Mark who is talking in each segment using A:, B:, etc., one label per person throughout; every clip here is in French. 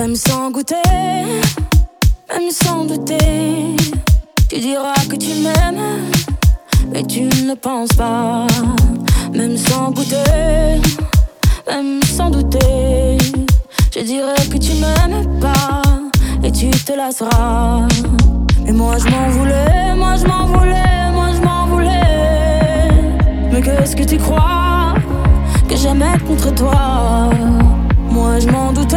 A: Même sans goûter, même sans douter, tu diras que tu m'aimes, mais tu ne penses pas. Même sans goûter, même sans douter, je dirais que tu m'aimes pas et tu te lasseras. Mais moi je m'en voulais, moi je m'en voulais, moi je m'en voulais. Mais qu'est-ce que tu crois que j'aimais contre toi? Moi je m'en doutais,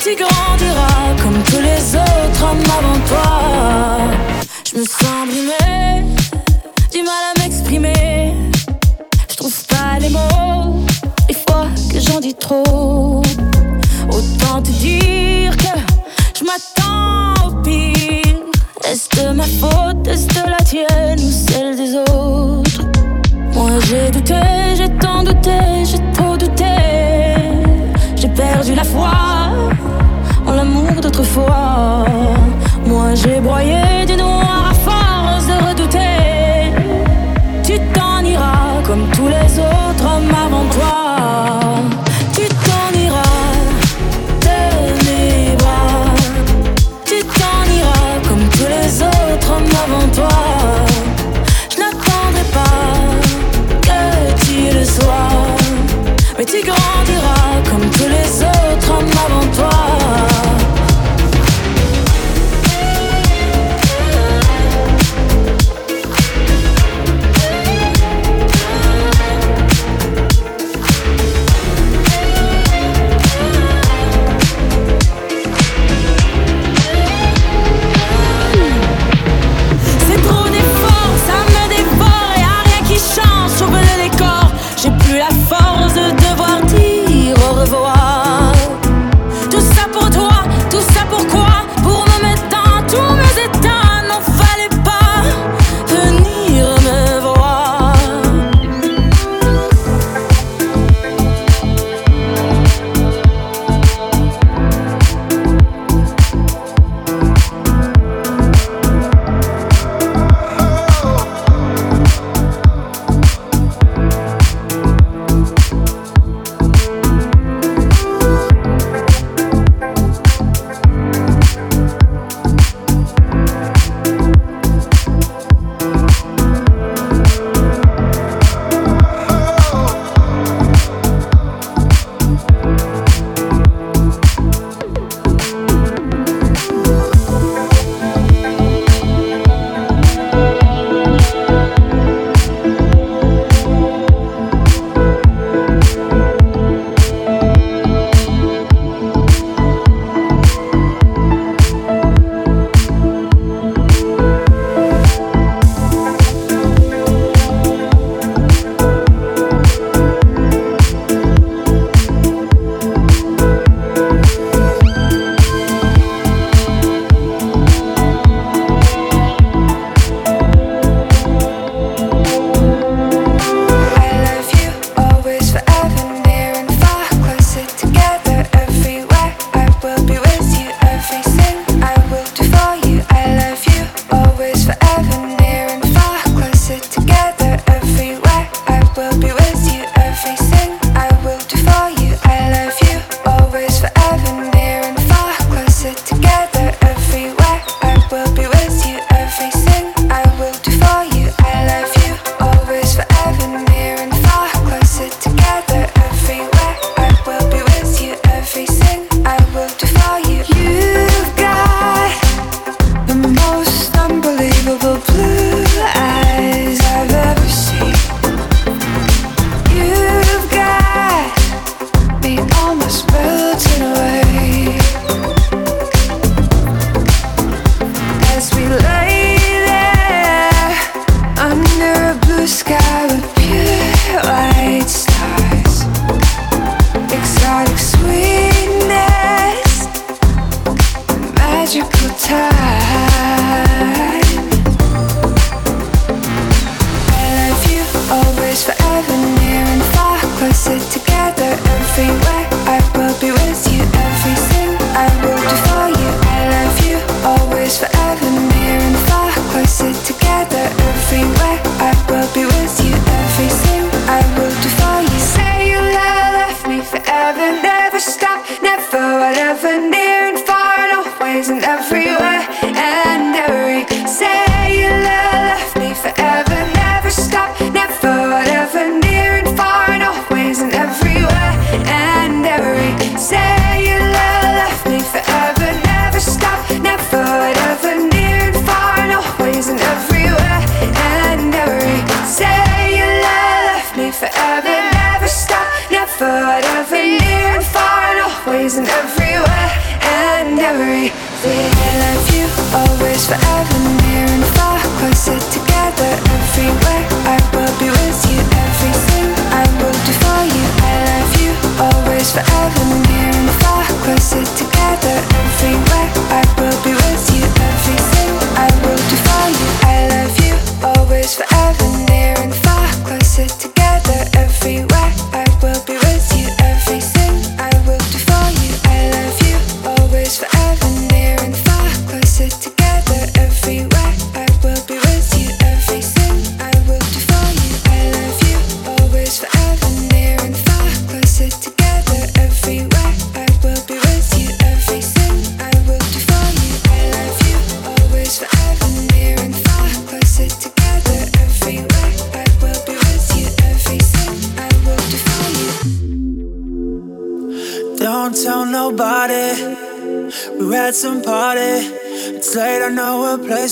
A: Tu grandiras comme tous les autres hommes avant toi. Je me sens brimée du mal à m'exprimer. Je trouve pas les mots, les fois que j'en dis trop. Autant te dire que je m'attends au pire. Est-ce de ma faute, est-ce de la tienne ou celle des autres? Moi j'ai douté, j'ai tant douté, j'ai trop douté. J'ai perdu la foi Moi j'ai broyé du noir
B: closer together.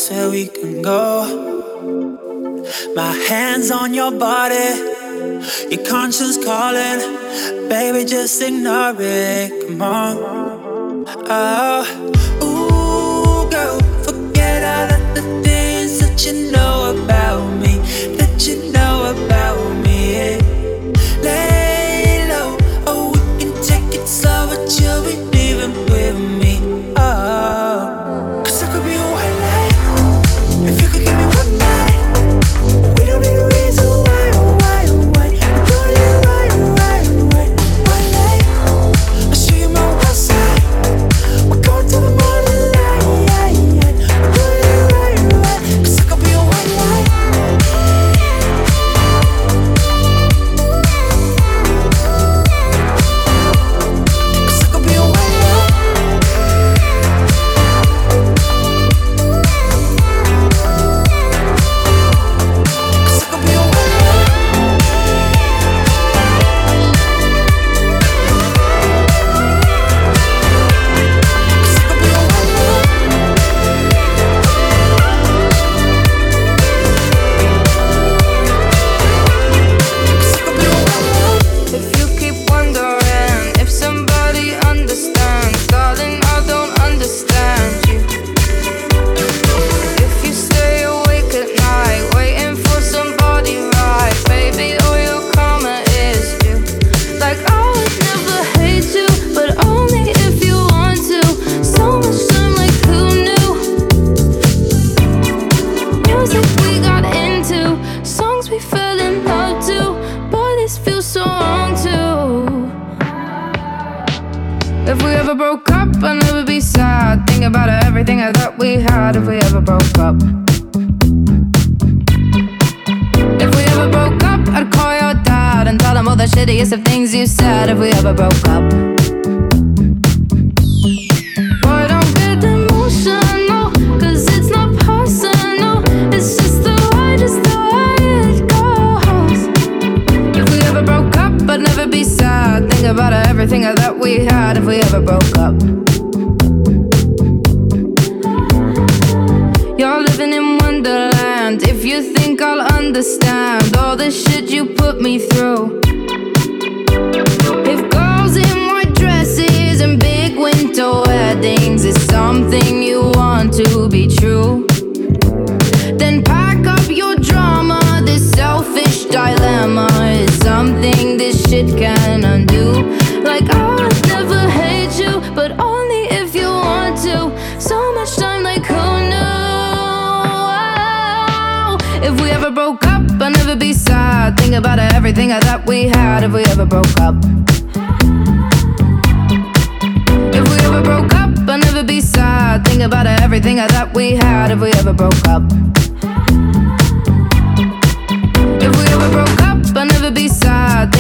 C: said we can go. My hands on your body, your conscience calling. Baby, just ignore it. Come on. Oh, ooh.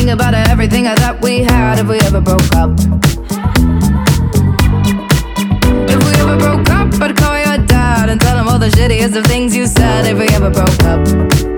D: think about everything I thought we had if we ever broke up. If we ever broke up, I'd call your dad and tell him all the shittiest of things you said if we ever broke up.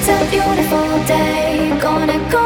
D: it's
E: a beautiful day. Gonna go.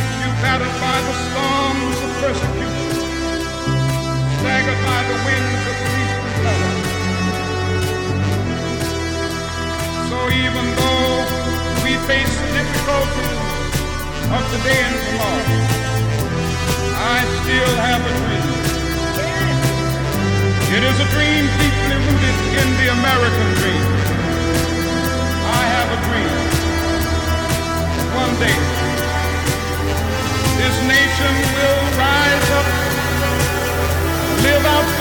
E: Left you battered by the storms of persecution, staggered by the winds of police brutality. So even though we face the difficulties of today and tomorrow, I still have a dream. It is a dream deeply rooted in the American dream. I have a dream. One day, this nation will rise up, live out